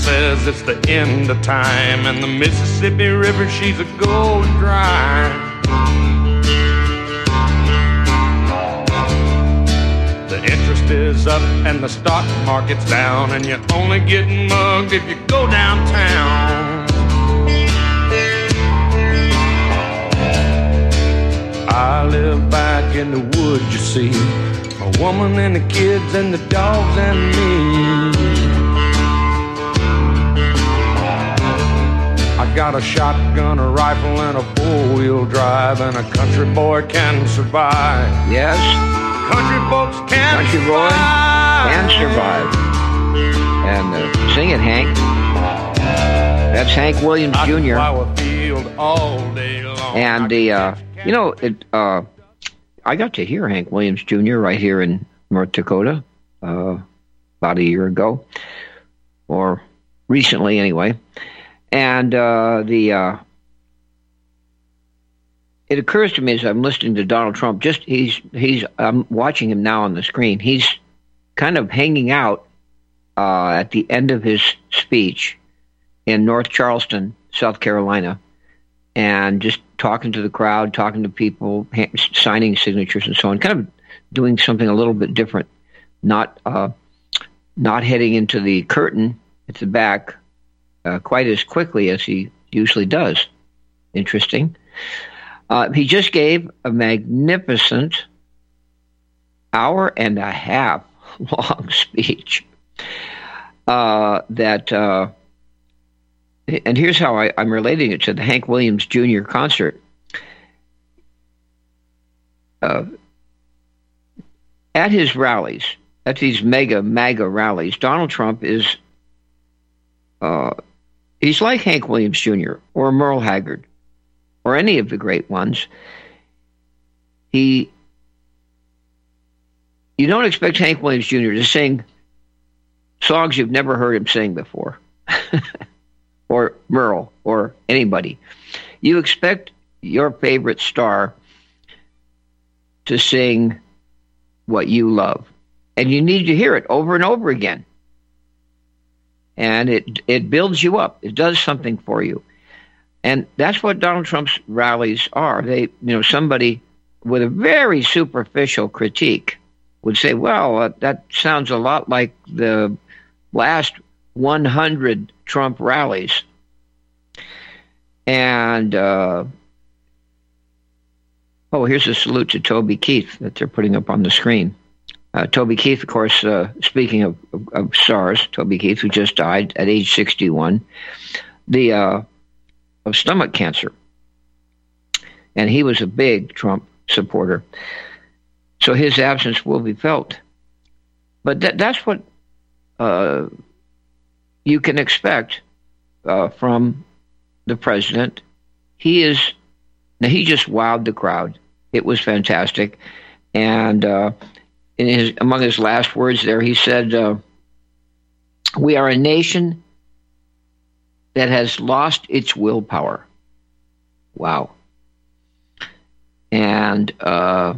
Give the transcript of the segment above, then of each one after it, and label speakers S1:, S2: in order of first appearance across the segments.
S1: says it's the end of time, and the Mississippi River, she's a going dry. The interest is up and the stock market's down, and you're only getting mugged if you go downtown. I live back in the woods, you see. A woman and the kids and the dogs and me. I got a shotgun, a rifle, and a four-wheel drive, and a country boy can survive.
S2: Yes,
S1: Country folks can
S2: country boy
S1: survive.
S2: can survive. And uh, sing it, Hank. That's Hank Williams
S1: I
S2: Jr.
S1: plow a field all day long.
S2: And the, uh, you know, it, uh, I got to hear Hank Williams Jr. right here in North Dakota uh, about a year ago, or recently anyway. And uh, the uh, it occurs to me as I'm listening to Donald Trump, just he's he's I'm watching him now on the screen. He's kind of hanging out uh, at the end of his speech in North Charleston, South Carolina and just talking to the crowd, talking to people, ha- signing signatures and so on, kind of doing something a little bit different, not uh, not heading into the curtain at the back uh, quite as quickly as he usually does. Interesting. Uh, he just gave a magnificent hour and a half long speech uh, that. Uh, and here's how I, I'm relating it to the Hank Williams Jr. concert. Uh, at his rallies, at these mega, MAGA rallies, Donald Trump is, uh, he's like Hank Williams Jr. or Merle Haggard or any of the great ones. He, you don't expect Hank Williams Jr. to sing songs you've never heard him sing before. or Merle or anybody. You expect your favorite star to sing what you love. And you need to hear it over and over again. And it it builds you up. It does something for you. And that's what Donald Trump's rallies are. They, you know, somebody with a very superficial critique would say, "Well, uh, that sounds a lot like the last 100 Trump rallies. And, uh, oh, here's a salute to Toby Keith that they're putting up on the screen. Uh, Toby Keith, of course, uh, speaking of, of, of, stars, Toby Keith, who just died at age 61, the uh, of stomach cancer. And he was a big Trump supporter. So his absence will be felt. But that, that's what uh, you can expect uh, from the president. He is now he just wowed the crowd. It was fantastic, and uh, in his among his last words there, he said, uh, "We are a nation that has lost its willpower." Wow. And uh,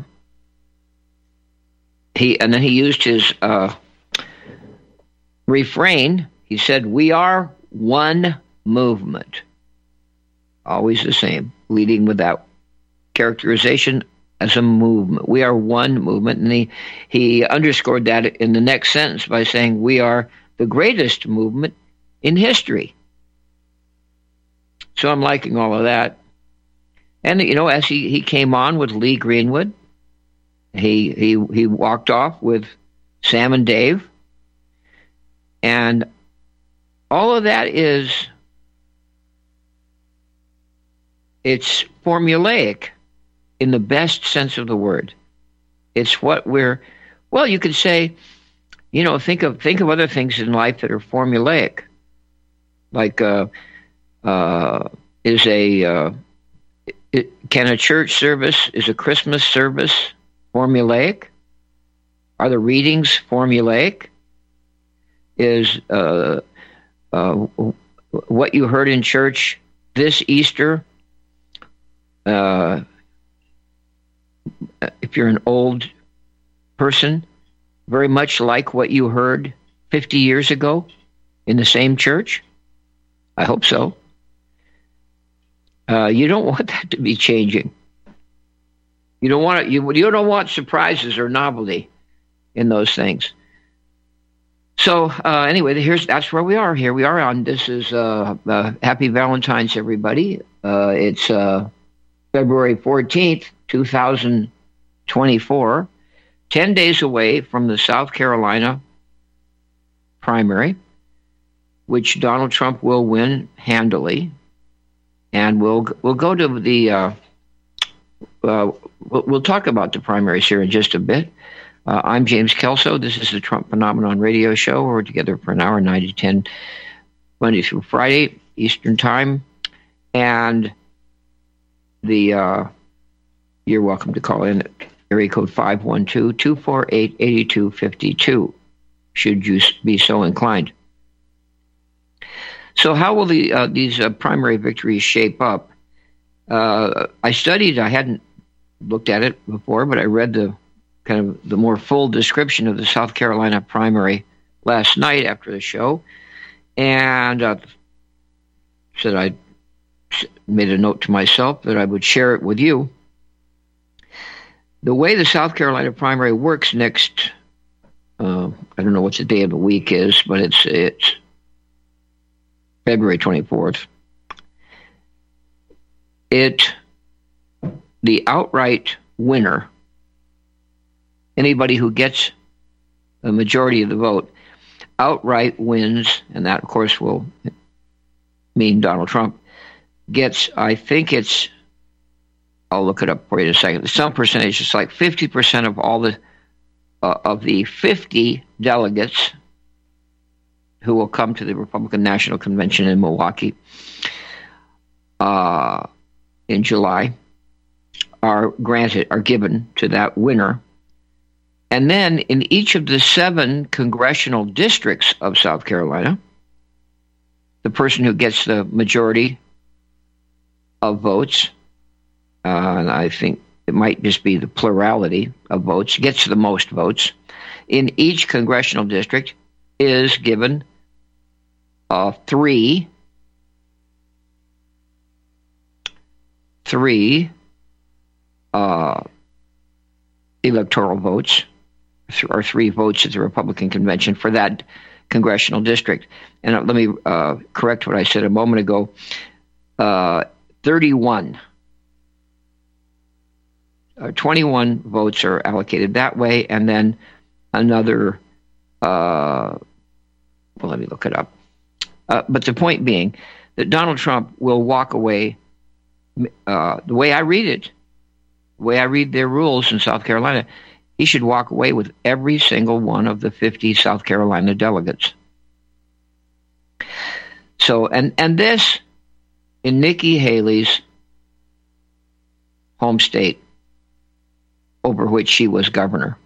S2: he and then he used his uh, refrain he said, We are one movement. Always the same, leading with that characterization as a movement. We are one movement. And he, he underscored that in the next sentence by saying, We are the greatest movement in history. So I'm liking all of that. And, you know, as he, he came on with Lee Greenwood, he, he, he walked off with Sam and Dave. And all of that is it's formulaic in the best sense of the word. It's what we're well you could say you know think of think of other things in life that are formulaic. Like uh, uh, is a uh, it, can a church service is a christmas service formulaic? Are the readings formulaic? Is uh, uh, what you heard in church this Easter. Uh, if you're an old person, very much like what you heard 50 years ago. in the same church? I hope so. Uh, you don't want that to be changing. You don't want it, you, you don't want surprises or novelty in those things. So uh, anyway, here's that's where we are. Here we are on. This is uh, uh Happy Valentine's, everybody. Uh, it's uh, February fourteenth, two thousand twenty-four. Ten days away from the South Carolina primary, which Donald Trump will win handily, and we'll we'll go to the. Uh, we'll, we'll talk about the primaries here in just a bit. Uh, I'm James Kelso. This is the Trump Phenomenon Radio Show. We're together for an hour, 9 to 10, Monday through Friday, Eastern Time. And the uh, you're welcome to call in at area code 512 248 8252, should you be so inclined. So, how will the, uh, these uh, primary victories shape up? Uh, I studied, I hadn't looked at it before, but I read the kind of the more full description of the South Carolina primary last night after the show, and uh, said I made a note to myself that I would share it with you. The way the South Carolina primary works next, uh, I don't know what the day of the week is, but it's it's February twenty fourth. It the outright winner anybody who gets a majority of the vote outright wins, and that, of course, will mean Donald Trump gets, I think it's, I'll look it up for you in a second, some percentage, it's like 50% of all the, uh, of the 50 delegates who will come to the Republican National Convention in Milwaukee uh, in July are granted, are given to that winner. And then in each of the seven congressional districts of South Carolina, the person who gets the majority of votes, uh, and I think it might just be the plurality of votes, gets the most votes in each congressional district is given uh, three three uh, electoral votes or three votes at the Republican convention for that congressional district. And uh, let me uh, correct what I said a moment ago. Uh, 31. Uh, 21 votes are allocated that way, and then another. Uh, well, let me look it up. Uh, but the point being that Donald Trump will walk away. the way I read it, the way I read their rules in South Carolina, he should walk away with every single one of the 50 South Carolina delegates. So, and, and this in Nikki Haley's home state over which she was governor.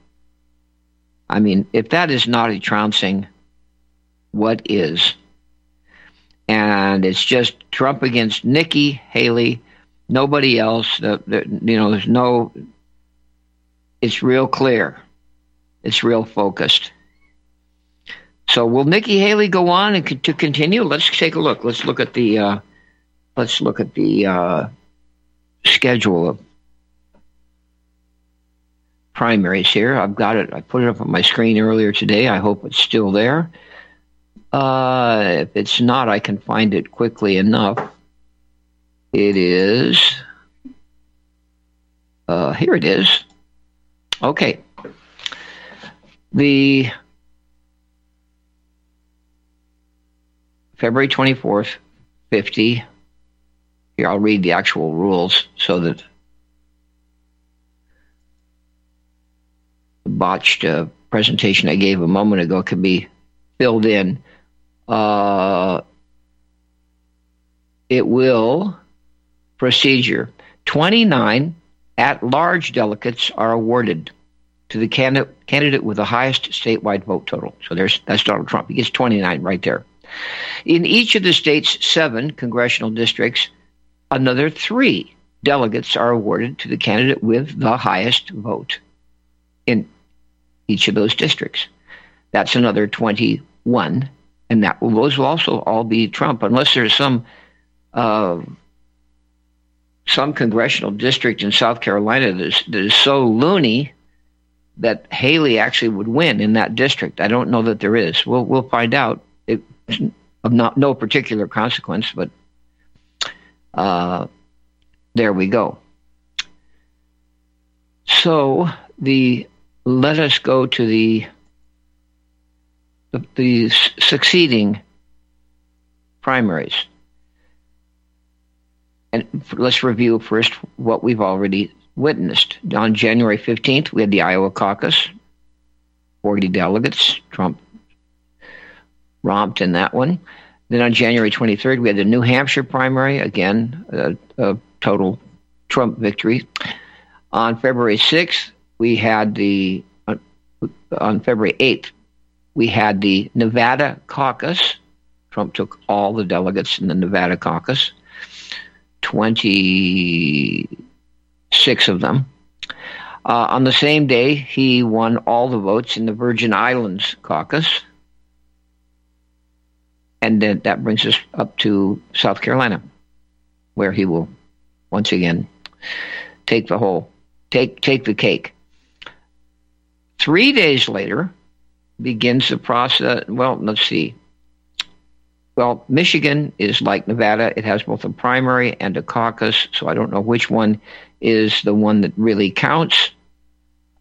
S2: I mean, if that is not a trouncing, what is? And it's just Trump against Nikki Haley, nobody else. The, the, you know, there's no it's real clear. It's real focused. So will Nikki Haley go on and to continue? Let's take a look. Let's look at the uh, let's look at the uh, schedule of primaries here. I've got it. I put it up on my screen earlier today. I hope it's still there. Uh, if it's not, I can find it quickly enough. It is. Uh, here it is. Okay. The February 24th, 50. Here, I'll read the actual rules so that botched uh, presentation I gave a moment ago can be filled in. Uh, it will procedure 29 at large delegates are awarded to the candidate, candidate with the highest statewide vote total. So there's that's Donald Trump. He gets 29 right there. In each of the state's seven congressional districts, another three delegates are awarded to the candidate with the highest vote in each of those districts. That's another 21 and that will, those will also all be Trump, unless there's some uh, some congressional district in South Carolina that is, that is so loony that Haley actually would win in that district. I don't know that there is. We'll we'll find out. It's of not no particular consequence, but uh, there we go. So the let us go to the the, the succeeding primaries. And let's review first what we've already witnessed. On January 15th, we had the Iowa caucus, 40 delegates. Trump romped in that one. Then on January 23rd, we had the New Hampshire primary, again, a, a total Trump victory. On February 6th, we had the, uh, on February 8th, we had the Nevada caucus. Trump took all the delegates in the Nevada caucus, 26 of them. Uh, on the same day, he won all the votes in the Virgin Islands caucus. And then that brings us up to South Carolina, where he will once again take the whole, take, take the cake. Three days later, begins the process. Well, let's see. Well, Michigan is like Nevada. It has both a primary and a caucus, so I don't know which one is the one that really counts.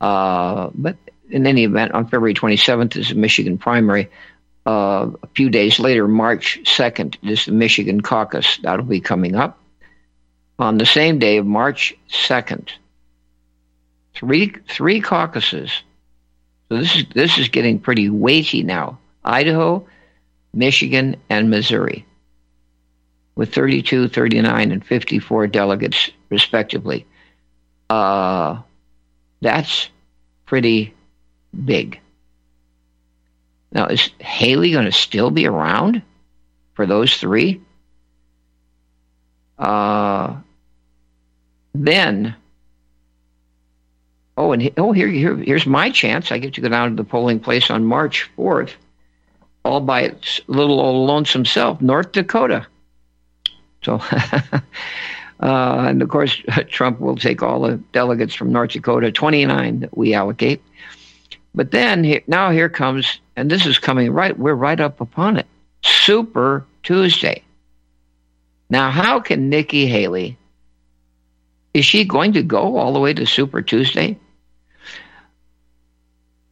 S2: Uh, but in any event, on February 27th is the Michigan primary. Uh, a few days later, March 2nd, is the Michigan caucus. That'll be coming up. On the same day of March 2nd, three, three caucuses so this is this is getting pretty weighty now. Idaho, Michigan, and Missouri, with 32, 39, and 54 delegates respectively. Uh, that's pretty big. Now, is Haley going to still be around for those three? Uh, then Oh, and oh, here, here, here's my chance. I get to go down to the polling place on March 4th, all by its little old lonesome self, North Dakota. So, uh, and of course, Trump will take all the delegates from North Dakota, 29 that we allocate. But then now here comes, and this is coming right, we're right up upon it. Super Tuesday. Now, how can Nikki Haley, is she going to go all the way to Super Tuesday?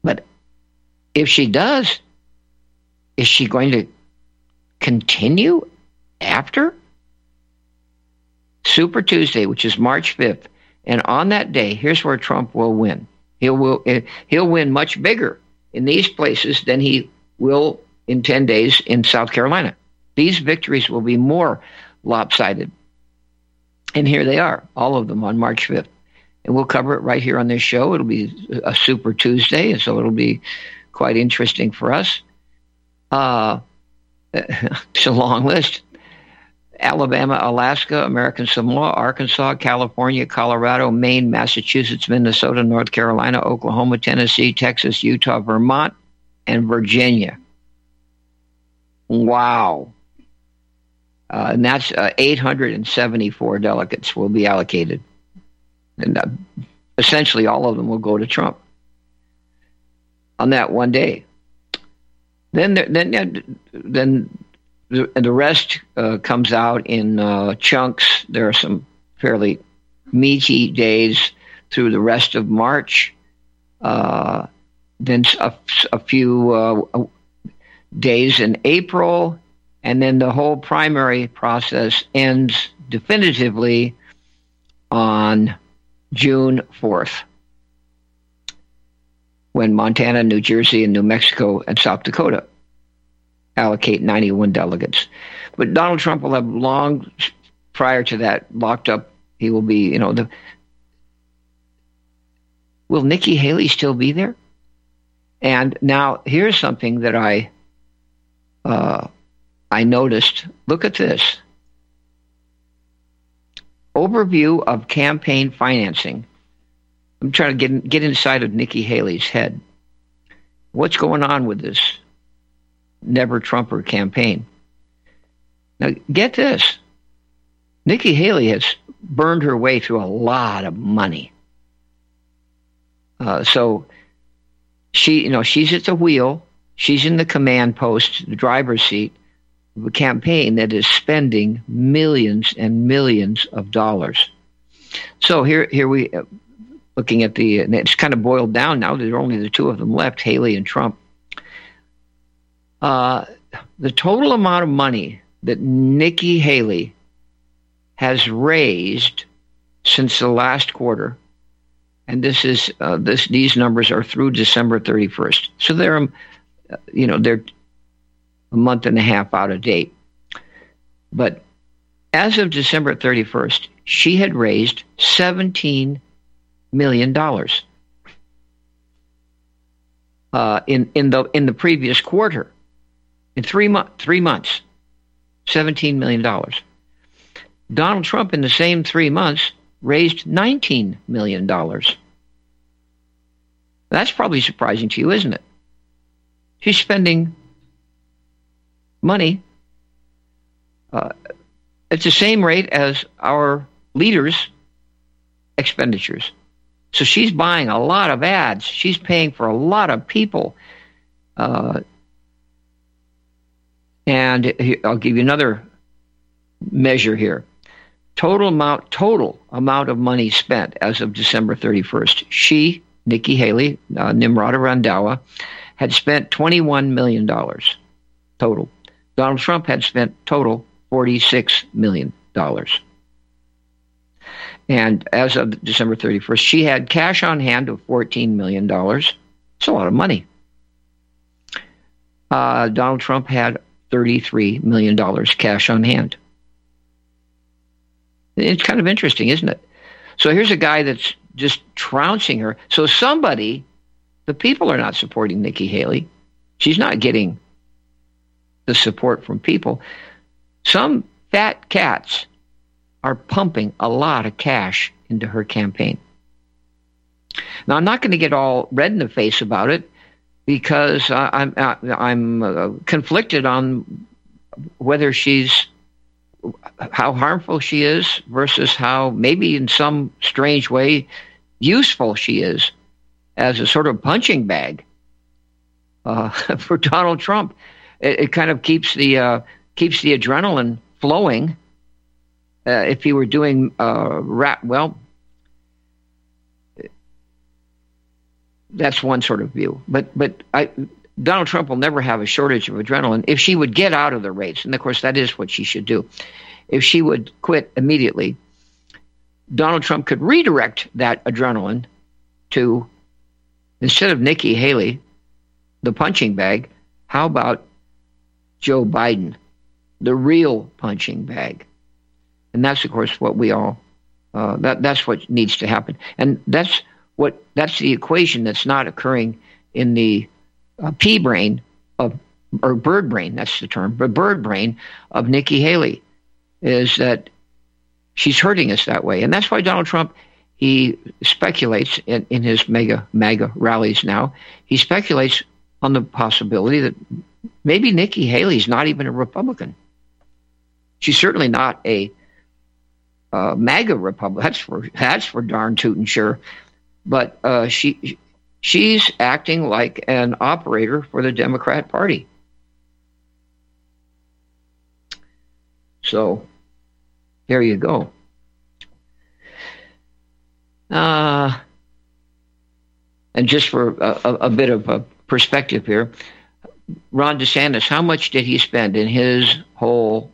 S2: But if she does, is she going to continue after Super Tuesday, which is March 5th? And on that day, here's where Trump will win. He'll will eh, he'll win much bigger in these places than he will in 10 days in South Carolina. These victories will be more lopsided. And here they are, all of them on March 5th and we'll cover it right here on this show. It'll be a Super Tuesday, and so it'll be quite interesting for us. Uh, it's a long list. Alabama, Alaska, American Samoa, Arkansas, California, Colorado, Maine, Massachusetts, Minnesota, North Carolina, Oklahoma, Tennessee, Texas, Utah, Vermont, and Virginia. Wow. Uh, and that's uh, 874 delegates will be allocated. And uh, essentially, all of them will go to Trump on that one day. Then, then, then the, the rest uh, comes out in uh, chunks. There are some fairly meaty days through the rest of March. Uh, then a, a few uh, days in April, and then the whole primary process ends definitively on June 4th, when Montana, New Jersey, and New Mexico and South Dakota allocate 91 delegates. But Donald Trump will have long prior to that locked up. He will be, you know, the. Will Nikki Haley still be there? And now here's something that I uh, I noticed. Look at this overview of campaign financing. I'm trying to get get inside of Nikki Haley's head. What's going on with this? Never Trumper campaign. Now, get this Nikki Haley has burned her way through a lot of money. Uh, so she, you know, she's at the wheel. She's in the command post, the driver's seat of a campaign that is spending millions and millions of dollars. So here, here we, looking at the, and it's kind of boiled down now. There are only the two of them left, Haley and Trump. Uh, the total amount of money that Nikki Haley has raised since the last quarter, and this is uh, this these numbers are through December 31st. So they're, um, you know, they're a month and a half out of date. But as of December 31st, she had raised 17 million dollars uh, in in the in the previous quarter. In three month three months, 17 million dollars. Donald Trump, in the same three months, raised $19 million. That's probably surprising to you, isn't it? He's spending money uh, at the same rate as our leaders' expenditures. So she's buying a lot of ads. She's paying for a lot of people. Uh, and I'll give you another measure here total amount total amount of money spent as of December 31st. She, Nikki Haley, uh, Nimrata Randhawa, had spent 21 million dollars total. Donald Trump had spent total 46 million dollars. And as of December 31st, she had cash on hand of $14 million. It's a lot of money. Uh, Donald Trump had $33 million cash on hand. It's kind of interesting, isn't it? So here's a guy that's just trouncing her. So somebody, the people are not supporting Nikki Haley. She's not getting the support from people. Some fat cats are pumping a lot of cash into her campaign. Now, I'm not going to get all red in the face about it because I'm I'm uh, conflicted on whether she's how harmful she is versus how maybe in some strange way useful she is as a sort of punching bag uh, for Donald Trump. It, it, kind of keeps the uh, keeps the adrenaline flowing. Uh, if he were doing uh, rap, well, that's one sort of view. But but I, Donald Trump will never have a shortage of adrenaline if she would get out of the race. And of course, that is what she should do. If she would quit immediately, Donald Trump could redirect that adrenaline to, instead of Nikki Haley, the punching bag, how about Joe Biden, the real punching bag? And that's, of course, what we all, uh, that, that's what needs to happen. And that's what, that's the equation that's not occurring in the uh, pea brain of, or bird brain, that's the term, but bird brain of Nikki Haley is that she's hurting us that way. And that's why Donald Trump, he speculates in, in his mega, MAGA rallies now, he speculates on the possibility that maybe Nikki Haley's not even a Republican. She's certainly not a uh, MAGA Republican. That's for that's for darn tootin' sure. But uh, she she's acting like an operator for the Democrat Party. So there you go. Uh, and just for a, a, a bit of a perspective here, Ron DeSantis, how much did he spend in his whole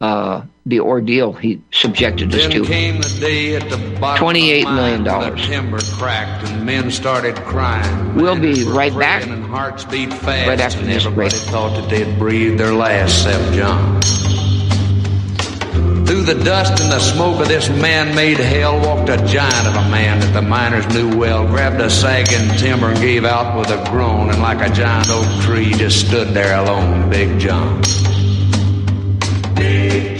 S2: uh, the ordeal he subjected us to.
S3: Came the day at the
S2: $28 million. dollars.
S3: timber cracked and men started crying.
S2: We'll be right back.
S3: And hearts beat fast.
S2: Right after
S3: and
S2: this
S3: everybody
S2: break.
S3: thought that they'd breathe their last, except John. Through the dust and the smoke of this man-made hell walked a giant of a man that the miners knew well, grabbed a sagging timber and gave out with a groan, and like a giant oak tree just stood there alone, Big John.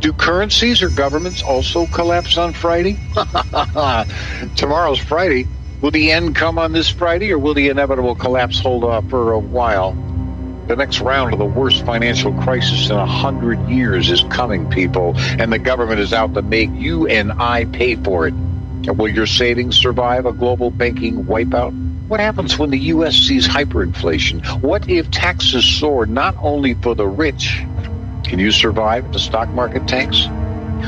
S4: Do currencies or governments also collapse on Friday? Tomorrow's Friday. Will the end come on this Friday or will the inevitable collapse hold off for a while? The next round of the worst financial crisis in a hundred years is coming, people, and the government is out to make you and I pay for it. And will your savings survive a global banking wipeout? What happens when the U.S. sees hyperinflation? What if taxes soar not only for the rich? Can you survive the stock market tanks?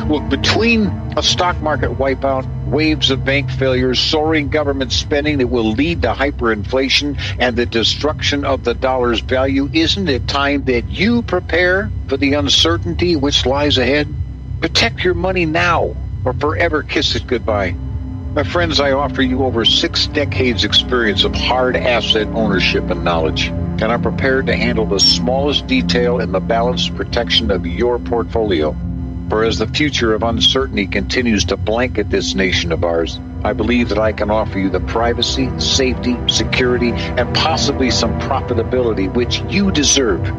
S4: Look, between a stock market wipeout, waves of bank failures, soaring government spending that will lead to hyperinflation, and the destruction of the dollar's value, isn't it time that you prepare for the uncertainty which lies ahead? Protect your money now or forever kiss it goodbye. My friends, I offer you over six decades experience of hard asset ownership and knowledge, and I'm prepared to handle the smallest detail in the balanced protection of your portfolio. For as the future of uncertainty continues to blanket this nation of ours, I believe that I can offer you the privacy, safety, security, and possibly some profitability which you deserve.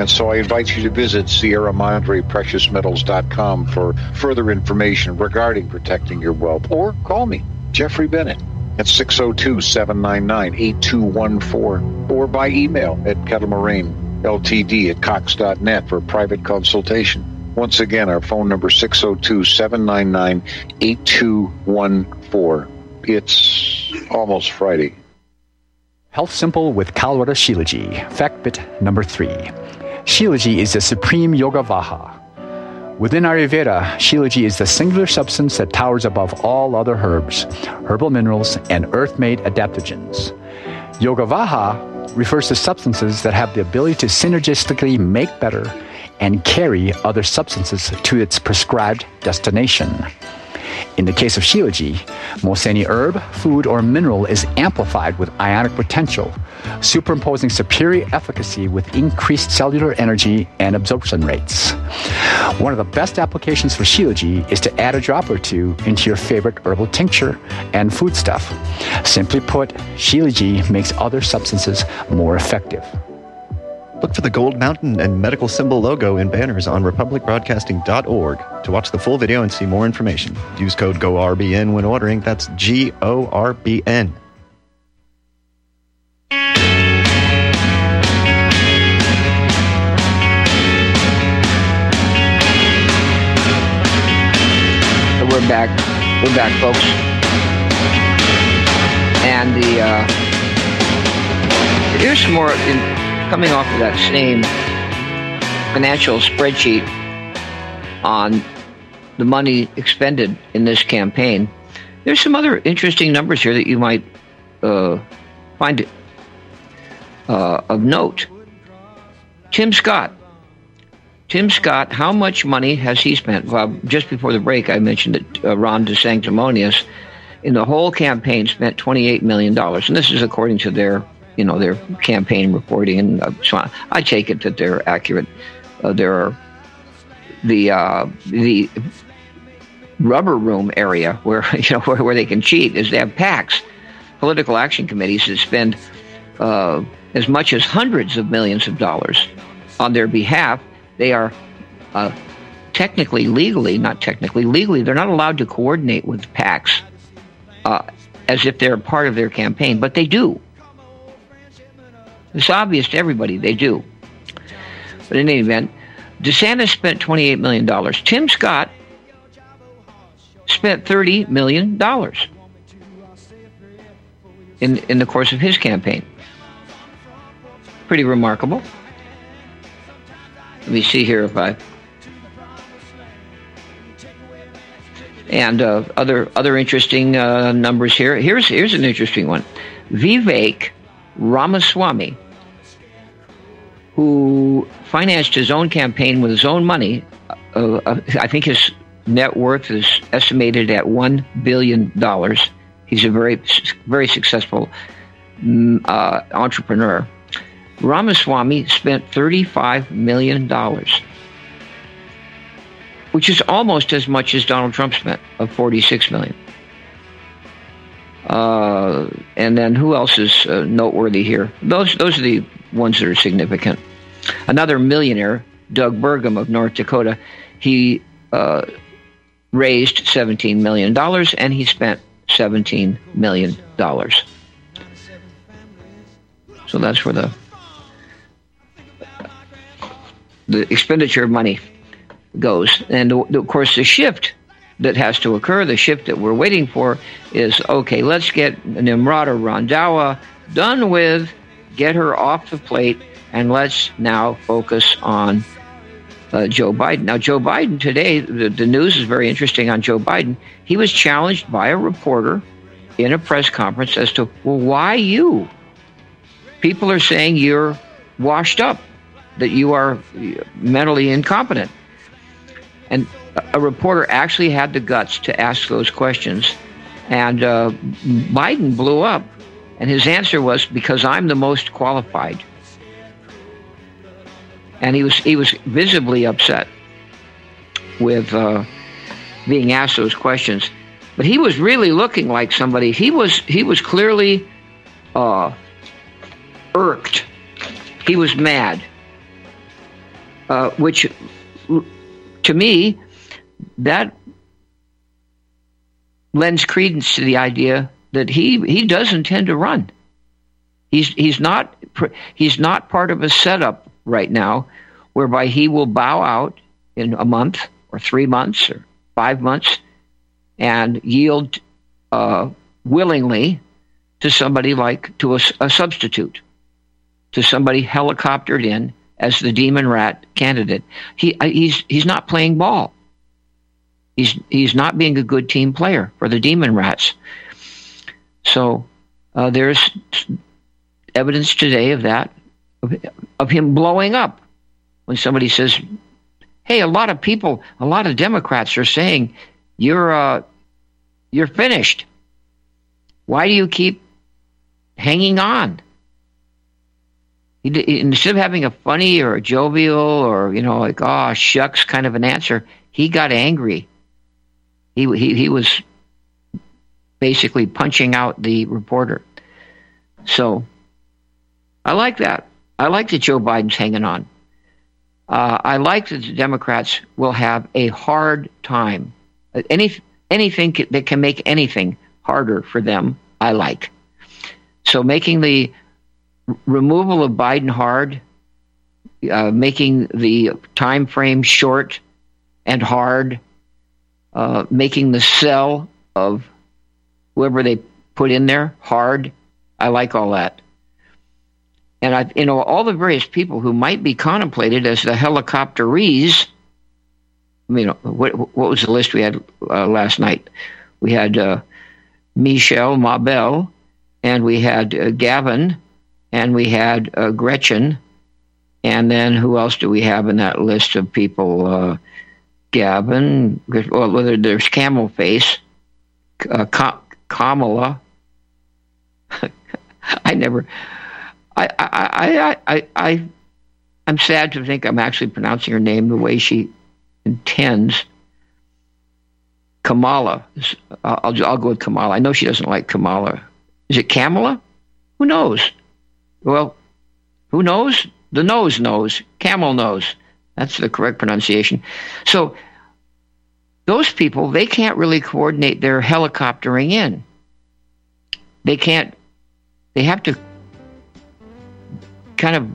S4: And so I invite you to visit Sierra Madre PreciousMetals.com for further information regarding protecting your wealth, or call me, Jeffrey Bennett, at 602 799 8214, or by email at Kettlemoraine Ltd at Cox.net for private consultation. Once again, our phone number 602 799 8214. It's almost Friday.
S5: Health Simple with Kalwara Shilaji, fact bit number three. Shilaji is the supreme yoga vaha. Within Ayurveda, Shilaji is the singular substance that towers above all other herbs, herbal minerals, and earth made adaptogens. Yoga vaha refers to substances that have the ability to synergistically make better and carry other substances to its prescribed destination. In the case of Shilaji, most any herb, food, or mineral is amplified with ionic potential, superimposing superior efficacy with increased cellular energy and absorption rates. One of the best applications for Shilaji is to add a drop or two into your favorite herbal tincture and foodstuff. Simply put, Shilaji makes other substances more effective.
S6: Look for the Gold Mountain and medical symbol logo in banners on republicbroadcasting.org to watch the full video and see more information. Use code GORBN when ordering. That's G O R B N.
S2: We're back. We're back, folks. And the uh, here's some more in, coming off of that same financial spreadsheet on the money expended in this campaign. There's some other interesting numbers here that you might uh, find uh, of note. Tim Scott Tim Scott, how much money has he spent? Well, just before the break, I mentioned that uh, Ron DeSanctimonious, in the whole campaign, spent $28 million. And this is according to their, you know, their campaign reporting. And uh, so I take it that they're accurate. Uh, there are the, uh, the rubber room area where, you know, where, where they can cheat is they have PACs, political action committees that spend uh, as much as hundreds of millions of dollars on their behalf they are uh, technically, legally, not technically, legally, they're not allowed to coordinate with PACs uh, as if they're part of their campaign, but they do. It's obvious to everybody they do. But in any event, DeSantis spent $28 million. Tim Scott spent $30 million in, in the course of his campaign. Pretty remarkable. Let me see here if I and uh, other other interesting uh, numbers here. Here's here's an interesting one. Vivek Ramaswamy, who financed his own campaign with his own money. Uh, uh I think his net worth is estimated at one billion dollars. He's a very very successful mm, uh, entrepreneur. Ramaswamy spent $35 million which is almost as much as Donald Trump spent of 46 million. Uh, and then who else is uh, noteworthy here? Those those are the ones that are significant. Another millionaire, Doug Burgum of North Dakota, he uh, raised 17 million dollars and he spent 17 million dollars. So that's where the the expenditure of money goes. And of course, the shift that has to occur, the shift that we're waiting for, is okay, let's get Nimrata Randhawa done with, get her off the plate, and let's now focus on uh, Joe Biden. Now, Joe Biden today, the, the news is very interesting on Joe Biden. He was challenged by a reporter in a press conference as to, well, why you? People are saying you're washed up, that you are mentally incompetent. And a reporter actually had the guts to ask those questions. And uh, Biden blew up. And his answer was, because I'm the most qualified. And he was, he was visibly upset with uh, being asked those questions. But he was really looking like somebody, he was, he was clearly uh, irked. He was mad. Uh, which to me, that lends credence to the idea that he he does intend to run. He's he's not he's not part of a setup right now whereby he will bow out in a month or three months or five months and yield uh, willingly to somebody like to a, a substitute, to somebody helicoptered in as the demon rat candidate. He uh, he's he's not playing ball. He's he's not being a good team player for the demon rats. So uh, there's evidence today of that of, of him blowing up when somebody says, "Hey, a lot of people, a lot of Democrats are saying you're uh, you're finished. Why do you keep hanging on?" He, instead of having a funny or a jovial or you know like oh shucks kind of an answer, he got angry. He he he was basically punching out the reporter. So I like that. I like that Joe Biden's hanging on. Uh, I like that the Democrats will have a hard time. Any anything that can make anything harder for them, I like. So making the removal of Biden hard, uh, making the time frame short and hard, uh, making the cell of whoever they put in there hard. I like all that. And I, you know, all the various people who might be contemplated as the helicopterees. I mean, what what was the list we had uh, last night? We had uh, Michelle Mabel, and we had uh, Gavin, and we had uh, Gretchen, and then who else do we have in that list of people? Gavin, well, whether there's Camel Face, uh, Kamala. I never. I, I, I, I, I, I'm sad to think I'm actually pronouncing her name the way she intends. Kamala. I'll, I'll go with Kamala. I know she doesn't like Kamala. Is it Kamala? Who knows? Well, who knows? The nose knows. Camel knows. That's the correct pronunciation. So those people, they can't really coordinate their helicoptering in. They can't, they have to kind of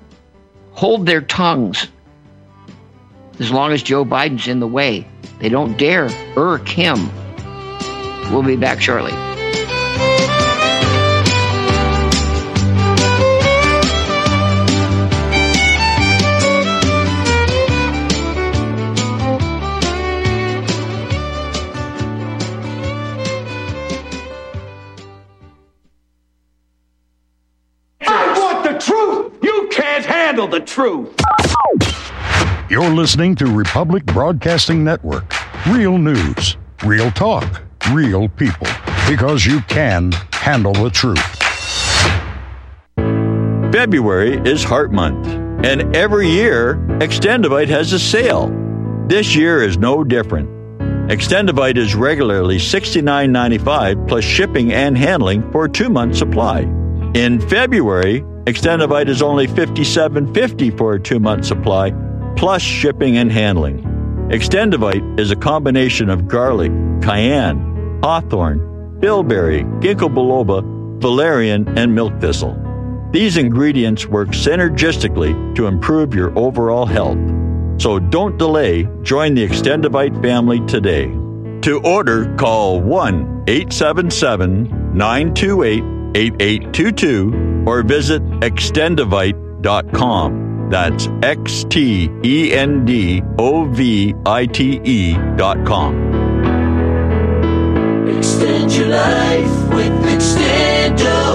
S2: hold their tongues as long as Joe Biden's in the way. They don't dare irk him. We'll be back shortly.
S7: Handle the truth.
S8: You're listening to Republic Broadcasting Network. Real news, real talk, real people. Because you can handle the truth.
S9: February is Heart Month, and every year, Extendivite has a sale. This year is no different. Extendivite is regularly $69.95 plus shipping and handling for a two month supply. In February, Extendovite is only $57.50 for a two month supply plus shipping and handling. Extendovite is a combination of garlic, cayenne, hawthorn, bilberry, ginkgo biloba, valerian, and milk thistle. These ingredients work synergistically to improve your overall health. So don't delay, join the Extendovite family today. To order, call 1 877 928 8822 or visit extendovite.com. That's X T E N D O V I T E dot com.
S10: Extend your life with Extendovite.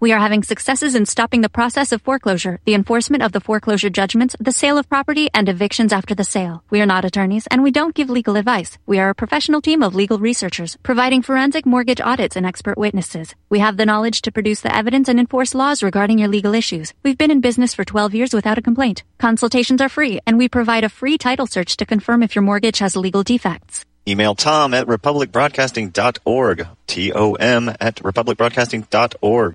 S11: We are having successes in stopping the process of foreclosure, the enforcement of the foreclosure judgments, the sale of property, and evictions after the sale. We are not attorneys and we don't give legal advice. We are a professional team of legal researchers providing forensic mortgage audits and expert witnesses. We have the knowledge to produce the evidence and enforce laws regarding your legal issues. We've been in business for 12 years without a complaint. Consultations are free and we provide a free title search to confirm if your mortgage has legal defects.
S6: Email Tom at republicbroadcasting.org. T O M at republicbroadcasting.org.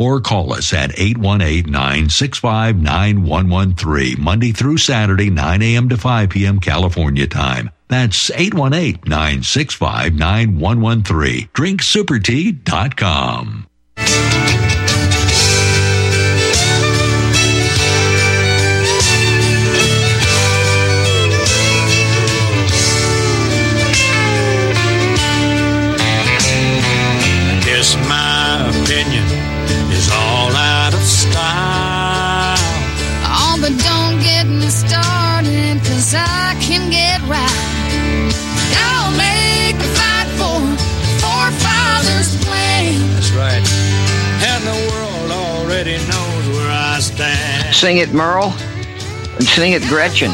S12: or call us at 818-965-9113, Monday through Saturday, 9 a.m. to 5 p.m. California time. That's 818-965-9113. DrinkSuperTea.com.
S2: Sing it, Merle. And sing it, Gretchen.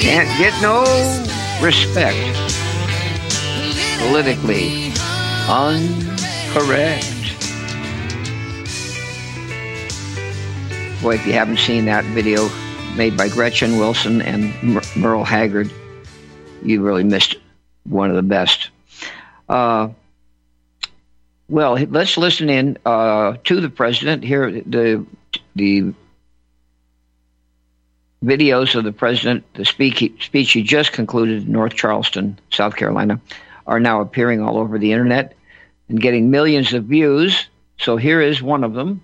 S2: Can't get no respect. Politically uncorrect. Boy, if you haven't seen that video made by Gretchen Wilson and Mer- Merle Haggard, you really missed one of the best. Uh, well, let's listen in uh, to the president. Here, the the videos of the president, the speak, speech he just concluded in North Charleston, South Carolina, are now appearing all over the internet and getting millions of views. So here is one of them.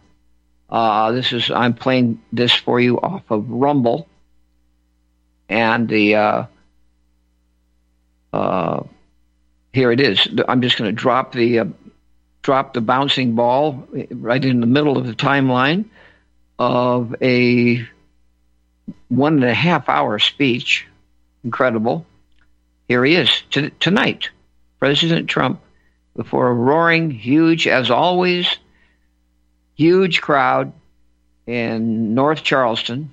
S2: Uh, this is I'm playing this for you off of Rumble, and the uh, uh, here it is. I'm just going to drop the uh, drop the bouncing ball right in the middle of the timeline of a one and a half hour speech. Incredible. Here he is t- tonight, President Trump, before a roaring, huge, as always, huge crowd in North Charleston.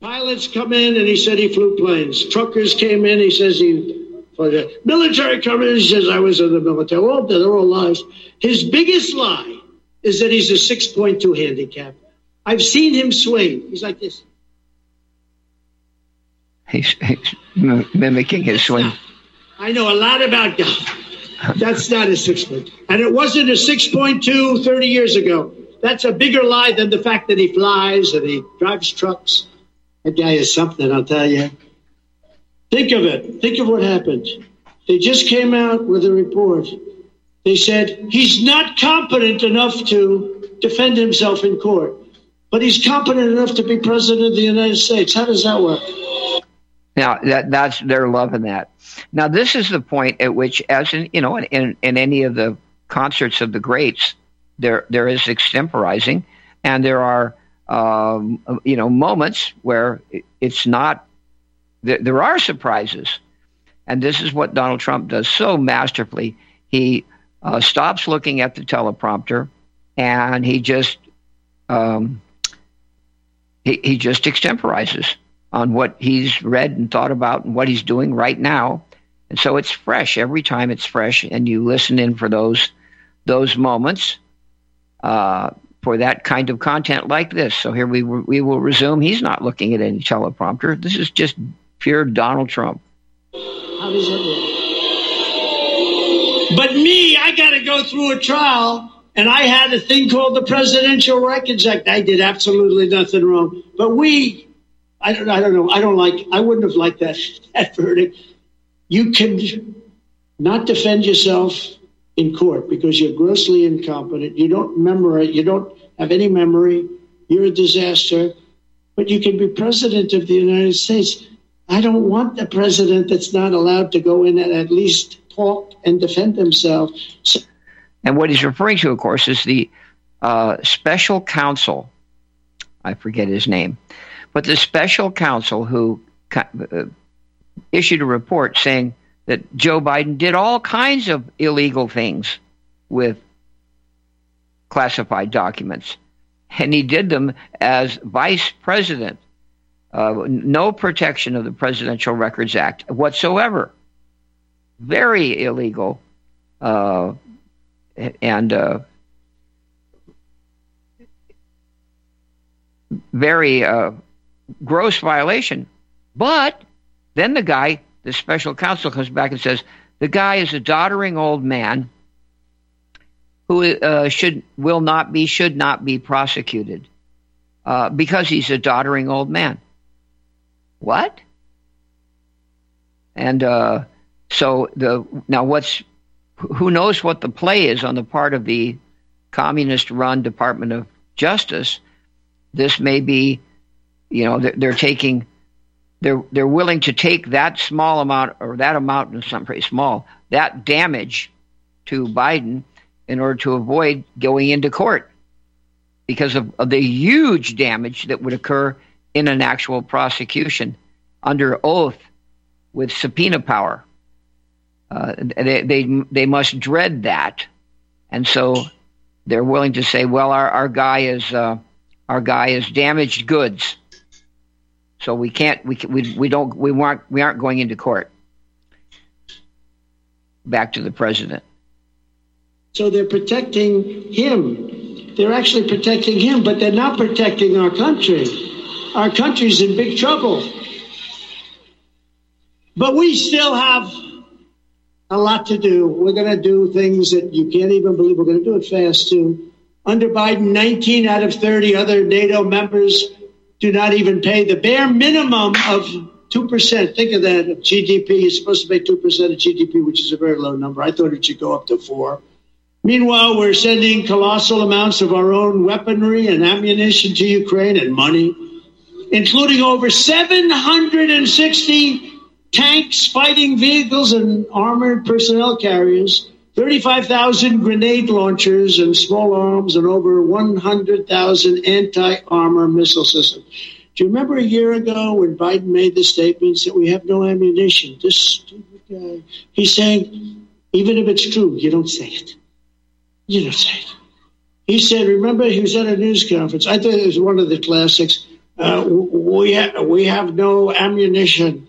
S13: Pilots come in and he said he flew planes. Truckers came in, he says he for the military come in, he says I was in the military. All they're all lies. His biggest lie is that he's a 6.2 handicap. I've seen him swing. He's like this.
S2: He's, he's mimicking his swing.
S13: I know a lot about golf. That's not a six point. And it wasn't a 6.2 30 years ago. That's a bigger lie than the fact that he flies and he drives trucks. That guy is something, I'll tell you. Think of it. Think of what happened. They just came out with a report. They said he's not competent enough to defend himself in court, but he's competent enough to be president of the United States. How does that work?
S2: Now that that's they're loving that. Now this is the point at which, as in you know, in, in any of the concerts of the greats, there there is extemporizing, and there are um, you know moments where it's not. There, there are surprises, and this is what Donald Trump does so masterfully. He uh, stops looking at the teleprompter, and he just um, he, he just extemporizes on what he's read and thought about and what he's doing right now. And so it's fresh every time it's fresh, and you listen in for those those moments uh, for that kind of content like this. So here we we will resume. He's not looking at any teleprompter. This is just pure Donald Trump.
S13: How does work? But me, I got to go through a trial, and I had a thing called the Presidential Records Act. I did absolutely nothing wrong. But we I don't, I don't know. I don't like. I wouldn't have liked that that verdict. You can not defend yourself in court because you're grossly incompetent. You don't memorize. You don't have any memory. You're a disaster. But you can be president of the United States. I don't want a president that's not allowed to go in and at least talk and defend himself. So-
S2: and what he's referring to, of course, is the uh, special counsel. I forget his name but the special counsel who uh, issued a report saying that Joe Biden did all kinds of illegal things with classified documents. And he did them as vice president. Uh, no protection of the Presidential Records Act whatsoever. Very illegal. Uh, and uh, very uh, gross violation. But then the guy, the special counsel, comes back and says the guy is a doddering old man who uh, should will not be should not be prosecuted uh, because he's a doddering old man. What? And uh, so the now what's who knows what the play is on the part of the communist-run Department of Justice? This may be you know, they're, they're taking, they're they're willing to take that small amount or that amount, in some pretty small, that damage to Biden in order to avoid going into court because of, of the huge damage that would occur in an actual prosecution under oath with subpoena power. Uh, they, they they must dread that, and so they're willing to say, "Well, our our guy is uh, our guy is damaged goods." So we can't we we we don't we aren't we aren't going into court. Back to the president.
S13: So they're protecting him. They're actually protecting him, but they're not protecting our country. Our country's in big trouble. But we still have a lot to do. We're going to do things that you can't even believe. We're going to do it fast, too. Under Biden, 19 out of 30 other NATO members do not even pay the bare minimum of 2%. Think of that. If GDP is supposed to pay 2% of GDP, which is a very low number. I thought it should go up to 4 Meanwhile, we're sending colossal amounts of our own weaponry and ammunition to Ukraine and money, including over 760 tanks, fighting vehicles, and armored personnel carriers 35,000 grenade launchers and small arms and over 100,000 anti armor missile systems. Do you remember a year ago when Biden made the statements that we have no ammunition? This stupid guy. He's saying, even if it's true, you don't say it. You don't say it. He said, remember, he was at a news conference. I thought it was one of the classics. uh, we ha- we have no ammunition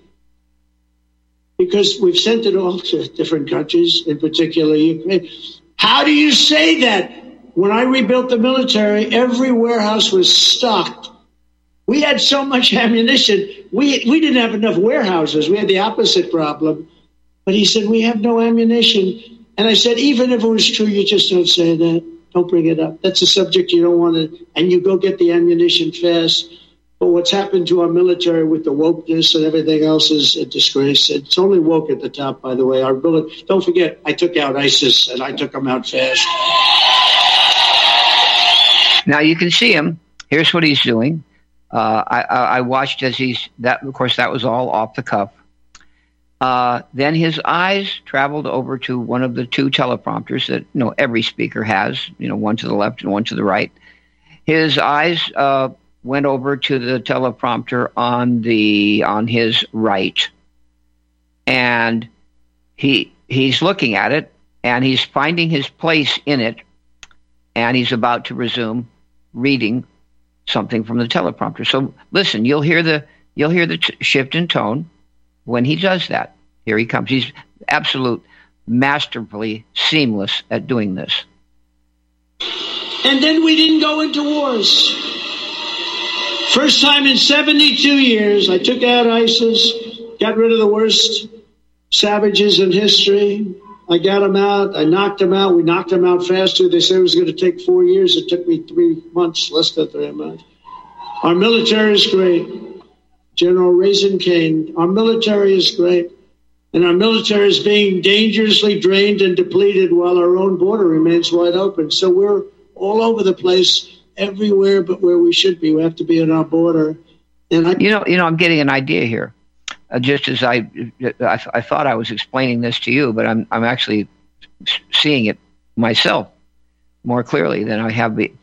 S13: because we've sent it all to different countries, in particular Ukraine. How do you say that? When I rebuilt the military, every warehouse was stocked. We had so much ammunition. We we didn't have enough warehouses. We had the opposite problem. But he said we have no ammunition. And I said, even if it was true, you just don't say that. Don't bring it up. That's a subject you don't want to. And you go get the ammunition fast. But what's happened to our military with the wokeness and everything else is a disgrace. It's only woke at the top, by the way. Our don't forget, I took out ISIS and I took them out fast.
S2: Now you can see him. Here's what he's doing. Uh, I, I watched as he's that. Of course, that was all off the cuff. Uh, then his eyes traveled over to one of the two teleprompters that you know every speaker has. You know, one to the left and one to the right. His eyes uh, went over to the teleprompter on the on his right, and he he's looking at it and he's finding his place in it, and he's about to resume reading something from the teleprompter. So listen, you'll hear the you'll hear the t- shift in tone when he does that. Here he comes. He's absolute masterfully seamless at doing this.
S13: And then we didn't go into wars. First time in 72 years, I took out ISIS, got rid of the worst savages in history. I got them out. I knocked them out. We knocked them out faster. They said it was going to take four years. It took me three months, less than three months. Our military is great. General Razin Caine. Our military is great. And our military is being dangerously drained and depleted while our own border remains wide open. So we're all over the place everywhere but where we should be. We have to be at our border. And I,
S2: you know, you know, I'm getting an idea here. Uh, just as I, I, I, thought I was explaining this to you, but I'm, I'm actually seeing it myself more clearly than I have be,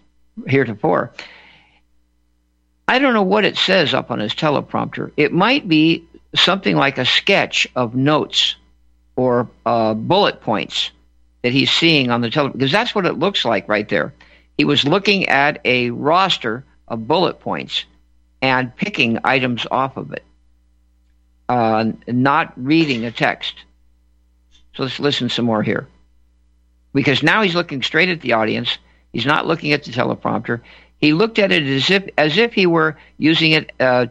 S2: heretofore. I don't know what it says up on his teleprompter. It might be something like a sketch of notes or uh, bullet points that he's seeing on the teleprompter, because that's what it looks like right there. He was looking at a roster of bullet points and picking items off of it, uh, not reading a text. So let's listen some more here. Because now he's looking straight at the audience. He's not looking at the teleprompter. He looked at it as if as if he were using it. Uh,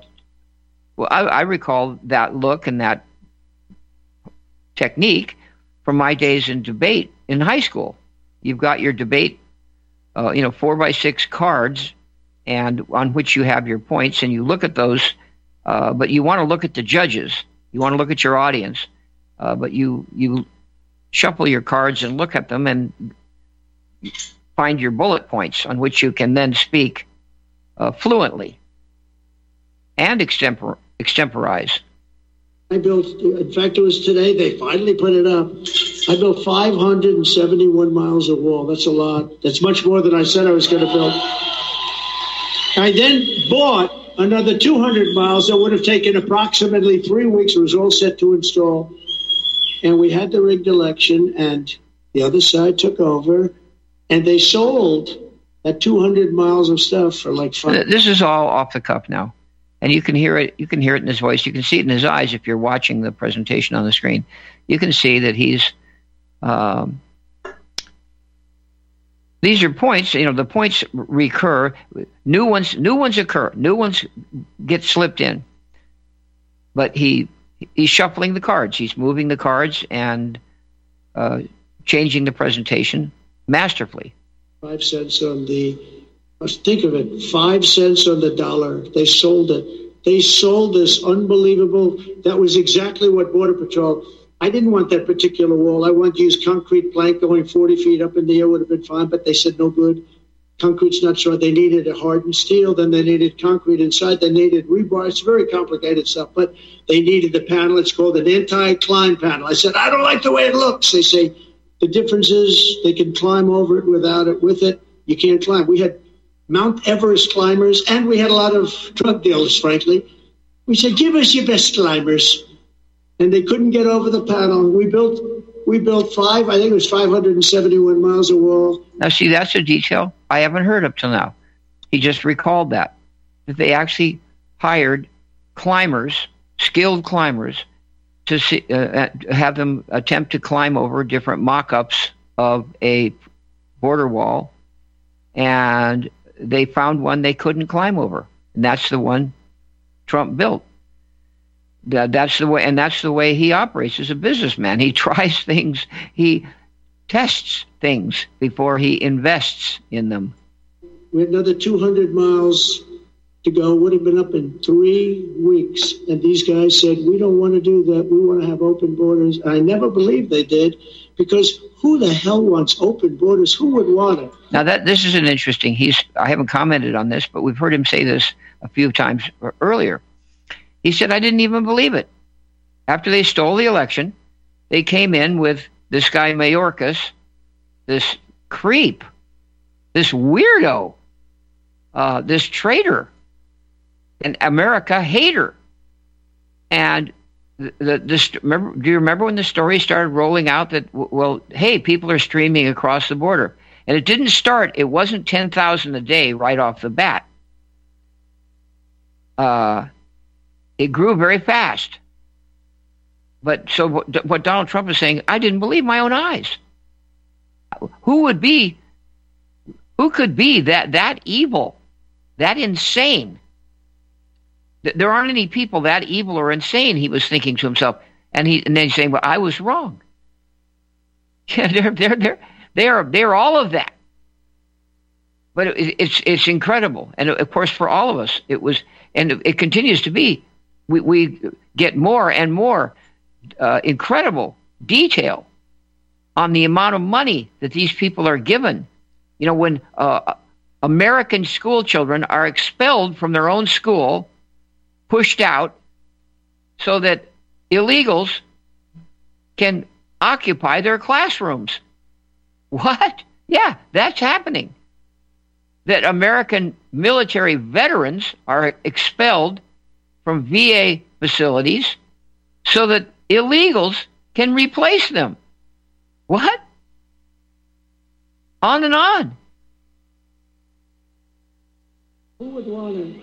S2: well, I, I recall that look and that technique from my days in debate in high school. You've got your debate uh, you know, four by six cards, and on which you have your points, and you look at those. Uh, but you want to look at the judges. You want to look at your audience, uh, but you you shuffle your cards and look at them and find your bullet points on which you can then speak uh, fluently and extempor- extemporize.
S13: I built, in fact, it was today, they finally put it up. I built 571 miles of wall. That's a lot. That's much more than I said I was going to build. I then bought another 200 miles that would have taken approximately three weeks. It was all set to install. And we had the rigged election, and the other side took over, and they sold that 200 miles of stuff for like five.
S2: This is all off the cuff now and you can hear it. You can hear it in his voice. You can see it in his eyes if you're watching the presentation on the screen. You can see that he's. Um, these are points. You know, the points recur. New ones, new ones occur. New ones get slipped in. But he he's shuffling the cards. He's moving the cards and uh, changing the presentation masterfully.
S13: Five cents on the think of it, five cents on the dollar. They sold it. They sold this unbelievable. That was exactly what Border Patrol. I didn't want that particular wall. I wanted to use concrete plank going 40 feet up in the air would have been fine, but they said no good. Concrete's not strong. They needed a hardened steel. Then they needed concrete inside. They needed rebar. It's very complicated stuff, but they needed the panel. It's called an anti-climb panel. I said, I don't like the way it looks. They say the difference is they can climb over it without it. With it, you can't climb. We had Mount Everest climbers, and we had a lot of drug dealers, frankly. We said, give us your best climbers. And they couldn't get over the panel. We built we built five, I think it was 571 miles of wall.
S2: Now, see, that's a detail I haven't heard up till now. He just recalled that. that they actually hired climbers, skilled climbers, to see, uh, have them attempt to climb over different mock-ups of a border wall, and they found one they couldn't climb over, and that's the one Trump built. That's the way, and that's the way he operates as a businessman. He tries things, he tests things before he invests in them.
S13: We had another 200 miles to go. Would have been up in three weeks, and these guys said, "We don't want to do that. We want to have open borders." And I never believed they did, because who the hell wants open borders? Who would want it?
S2: Now that this is an interesting. He's I haven't commented on this, but we've heard him say this a few times earlier. He said, I didn't even believe it. After they stole the election, they came in with this guy Mayorkas, this creep, this weirdo, uh, this traitor, an America hater. And the, the, this, remember, do you remember when the story started rolling out that, well, hey, people are streaming across the border? And it didn't start, it wasn't 10,000 a day right off the bat. Uh, it grew very fast. But so what, what Donald Trump is saying, I didn't believe my own eyes. Who would be, who could be that that evil, that insane? There aren't any people that evil or insane. He was thinking to himself, and he and then he's saying, "Well, I was wrong." Yeah, they're they're they're they are they're all of that. But it, it's it's incredible, and of course for all of us, it was, and it continues to be we, we get more and more uh, incredible detail on the amount of money that these people are given. You know, when uh, American school children are expelled from their own school, pushed out, so that illegals can occupy their classrooms. What? Yeah, that's happening. That American military veterans are expelled from VA facilities so that illegals can replace them. What? On and on.
S13: Who would want to?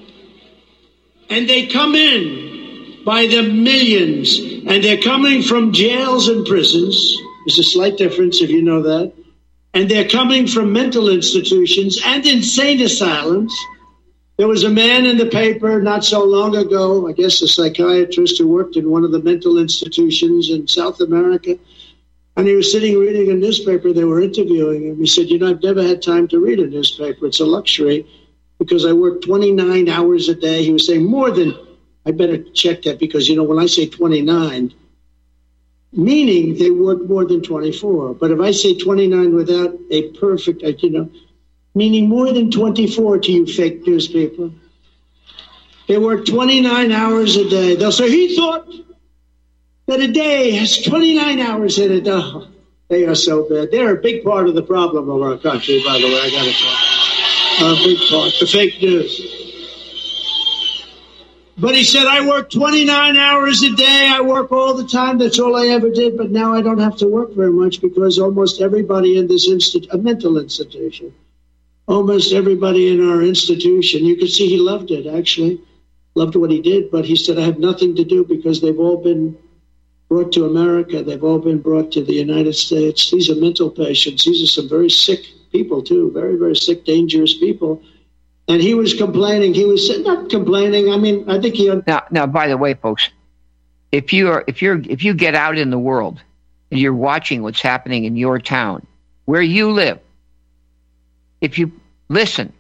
S13: And they come in by the millions, and they're coming from jails and prisons. There's a slight difference if you know that. And they're coming from mental institutions and insane asylums there was a man in the paper not so long ago, I guess a psychiatrist who worked in one of the mental institutions in South America. And he was sitting reading a newspaper. They were interviewing him. He said, You know, I've never had time to read a newspaper. It's a luxury because I work 29 hours a day. He was saying more than, I better check that because, you know, when I say 29, meaning they work more than 24. But if I say 29 without a perfect, you know, meaning more than 24 to you fake newspaper. They work 29 hours a day. They'll say, he thought that a day has 29 hours in it. Oh, they are so bad. They're a big part of the problem of our country, by the way, I gotta say. A big part, the fake news. But he said, I work 29 hours a day. I work all the time. That's all I ever did. But now I don't have to work very much because almost everybody in this institute, a mental institution, almost everybody in our institution. You could see he loved it, actually, loved what he did, but he said, I have nothing to do because they've all been brought to America. They've all been brought to the United States. These are mental patients. These are some very sick people, too, very, very sick, dangerous people. And he was complaining. He was not complaining. I mean, I think he.
S2: Now, now, by the way, folks, if you are, if you're, if you get out in the world and you're watching what's happening in your town, where you live, if you listen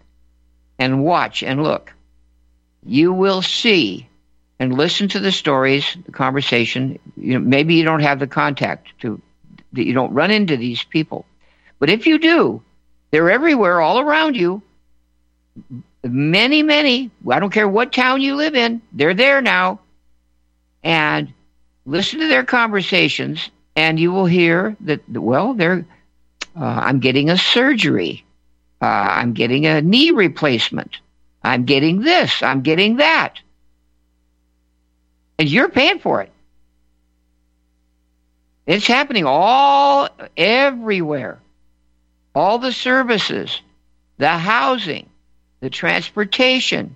S2: and watch and look, you will see and listen to the stories, the conversation. You know, maybe you don't have the contact to, that you don't run into these people. But if you do, they're everywhere, all around you. Many, many, I don't care what town you live in, they're there now. And listen to their conversations, and you will hear that, well, they're, uh, I'm getting a surgery. Uh, I'm getting a knee replacement. I'm getting this. I'm getting that. And you're paying for it. It's happening all everywhere. All the services, the housing, the transportation,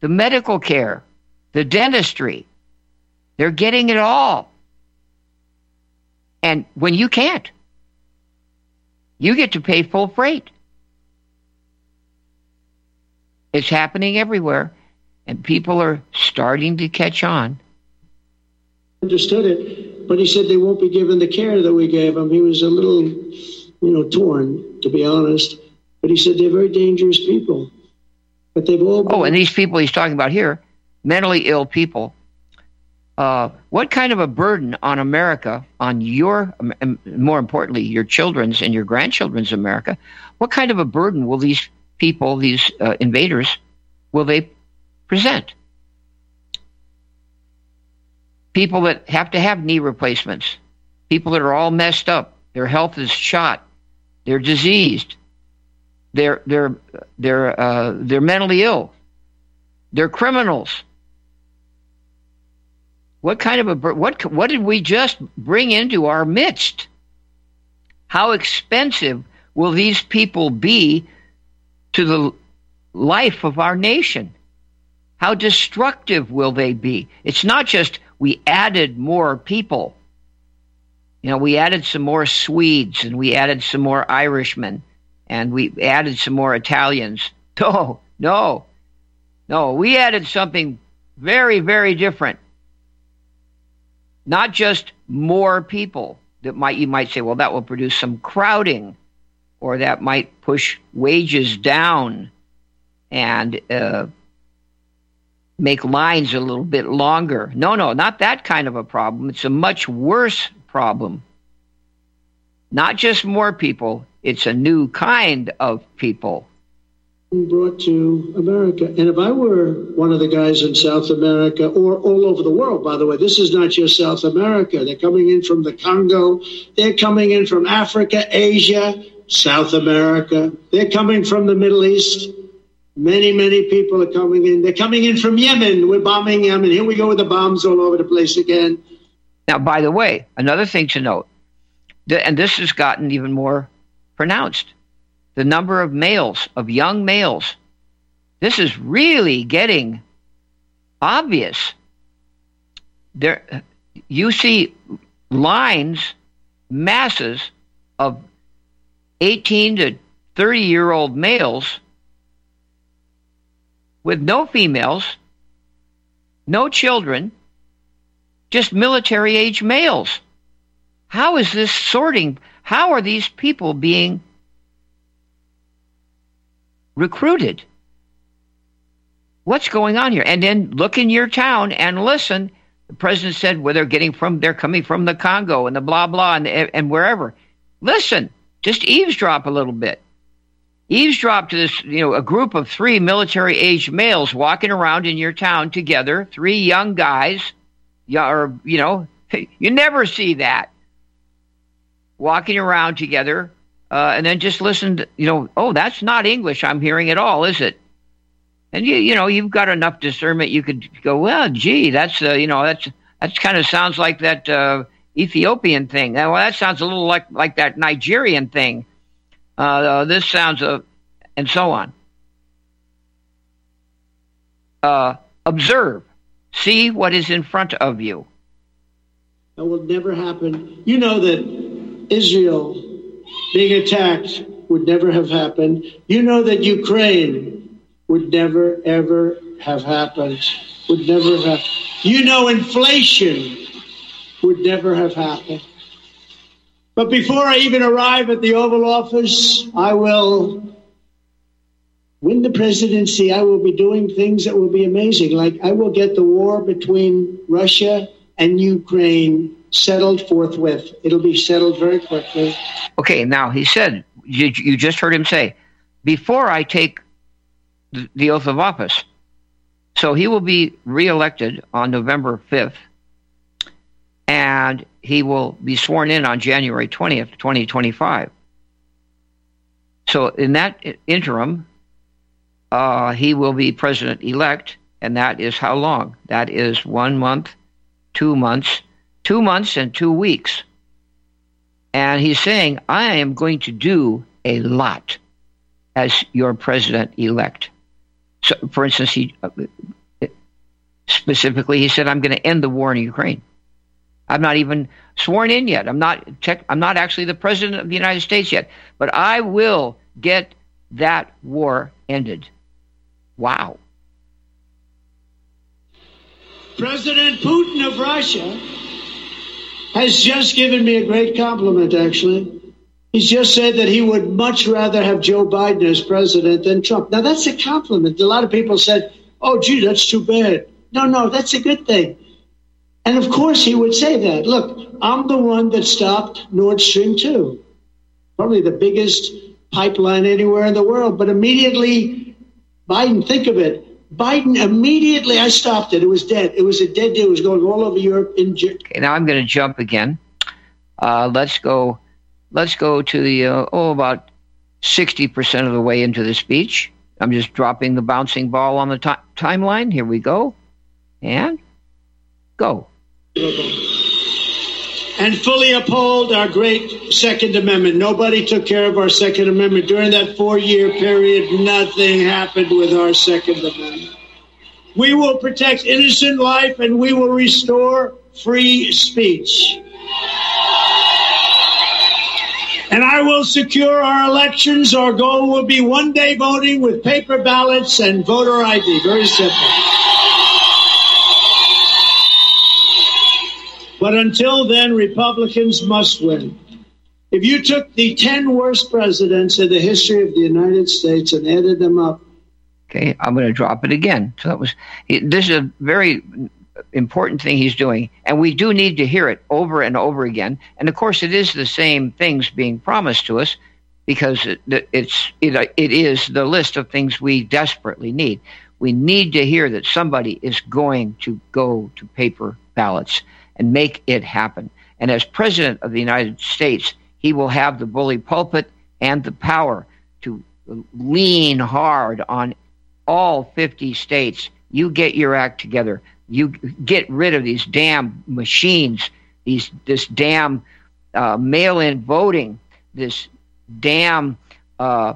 S2: the medical care, the dentistry. They're getting it all. And when you can't, you get to pay full freight. It's happening everywhere, and people are starting to catch on.
S13: Understood it, but he said they won't be given the care that we gave him. He was a little, you know, torn, to be honest. But he said they're very dangerous people. But they've all.
S2: Oh, and these people he's talking about here, mentally ill people. Uh, what kind of a burden on America, on your, more importantly, your children's and your grandchildren's America, what kind of a burden will these people, these uh, invaders, will they present? People that have to have knee replacements, people that are all messed up, their health is shot, they're diseased, they're they're they're uh, they're mentally ill, they're criminals. What kind of a what what did we just bring into our midst? How expensive will these people be to the life of our nation? How destructive will they be? It's not just we added more people. You know, we added some more Swedes and we added some more Irishmen and we added some more Italians. No, no, no. We added something very, very different. Not just more people that might you might say, well, that will produce some crowding, or that might push wages down and uh, make lines a little bit longer. No, no, not that kind of a problem. It's a much worse problem. Not just more people, it's a new kind of people.
S13: Brought to America. And if I were one of the guys in South America or all over the world, by the way, this is not just South America. They're coming in from the Congo, they're coming in from Africa, Asia, South America, they're coming from the Middle East. Many, many people are coming in. They're coming in from Yemen. We're bombing Yemen. Here we go with the bombs all over the place again.
S2: Now, by the way, another thing to note, and this has gotten even more pronounced the number of males, of young males. This is really getting obvious. There, you see lines, masses of 18 to 30 year old males with no females, no children, just military age males. How is this sorting? How are these people being recruited? What's going on here? And then look in your town and listen. The president said where they're getting from, they're coming from the Congo and the blah blah and, and wherever. Listen, just eavesdrop a little bit eavesdrop to this, you know, a group of three military aged males walking around in your town together, three young guys, or, you know, you never see that walking around together, uh, and then just listen to, you know, oh, that's not English I'm hearing at all, is it? And you, you know, you've got enough discernment. You could go, well, gee, that's, uh, you know, that's, that's kind of sounds like that uh, Ethiopian thing. Well, that sounds a little like like that Nigerian thing uh, uh, this sounds a, and so on. Uh, observe, see what is in front of you.
S13: That will never happen. You know that Israel being attacked would never have happened. You know that Ukraine would never, ever have happened. Would never have. You know inflation would never have happened. But before I even arrive at the Oval Office, I will win the presidency. I will be doing things that will be amazing. Like I will get the war between Russia and Ukraine settled forthwith. It'll be settled very quickly.
S2: Okay, now he said, you, you just heard him say, before I take the, the oath of office. So he will be reelected on November 5th. And he will be sworn in on January 20th, 2025. So, in that interim, uh, he will be president elect, and that is how long? That is one month, two months, two months, and two weeks. And he's saying, I am going to do a lot as your president elect. So, for instance, he uh, specifically he said, "I'm going to end the war in Ukraine." I'm not even sworn in yet. I'm not tech, I'm not actually the president of the United States yet, but I will get that war ended. Wow.
S13: President Putin of Russia has just given me a great compliment, actually. He's just said that he would much rather have Joe Biden as president than Trump. Now, that's a compliment. A lot of people said, oh, gee, that's too bad. No, no, that's a good thing. And of course, he would say that. Look, I'm the one that stopped Nord Stream 2, probably the biggest pipeline anywhere in the world. But immediately, Biden, think of it. Biden immediately, I stopped it. It was dead. It was a dead deal. It was going all over Europe. In
S2: okay, now I'm going to jump again. Uh, let's go. Let's go to the uh, oh about sixty percent of the way into the speech. I'm just dropping the bouncing ball on the t- timeline. Here we go, and go
S13: and fully uphold our great Second Amendment. Nobody took care of our Second Amendment. During that four year period, nothing happened with our Second Amendment. We will protect innocent life and we will restore free speech. And I will secure our elections. Our goal will be one day voting with paper ballots and voter ID. Very simple. But until then, Republicans must win. If you took the 10 worst presidents in the history of the United States and added them up.
S2: Okay, I'm going to drop it again. So that was, this is a very important thing he's doing. And we do need to hear it over and over again. And of course, it is the same things being promised to us because it, it's, it, it is the list of things we desperately need. We need to hear that somebody is going to go to paper ballots and make it happen. And as President of the United States, he will have the bully pulpit and the power to lean hard on all 50 states. You get your act together. You get rid of these damn machines, these this damn uh, mail-in voting, this damn uh,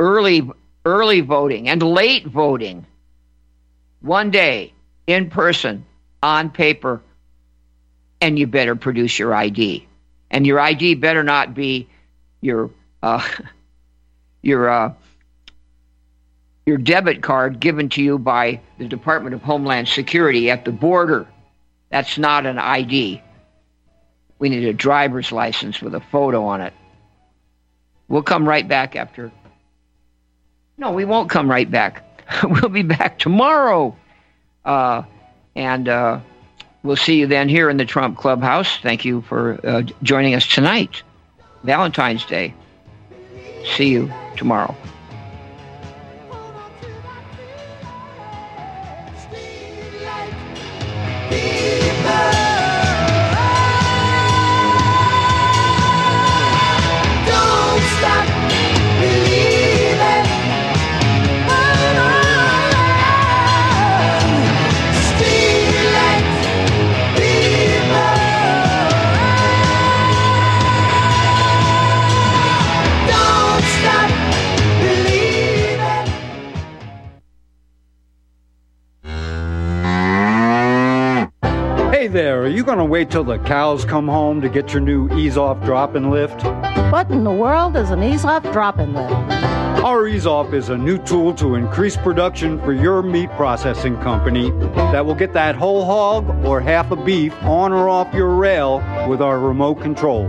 S2: early early voting and late voting. One day in person, on paper, and you better produce your ID. And your ID better not be your uh, your uh, your debit card given to you by the Department of Homeland Security at the border. That's not an ID. We need a driver's license with a photo on it. We'll come right back after. No, we won't come right back. we'll be back tomorrow. Uh, and uh, we'll see you then here in the Trump Clubhouse. Thank you for uh, joining us tonight, Valentine's Day. See you tomorrow.
S14: Going to wait till the cows come home to get your new ease off drop and lift?
S15: What in the world is an ease off drop and lift?
S14: Our Eaze Off is a new tool to increase production for your meat processing company that will get that whole hog or half a beef on or off your rail with our remote control.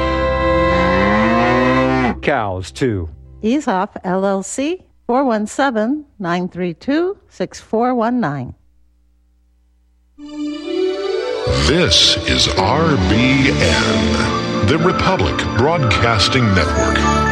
S14: Cows, too.
S15: Eazeoff LLC, 417 932 6419.
S8: This is RBN, the Republic Broadcasting Network.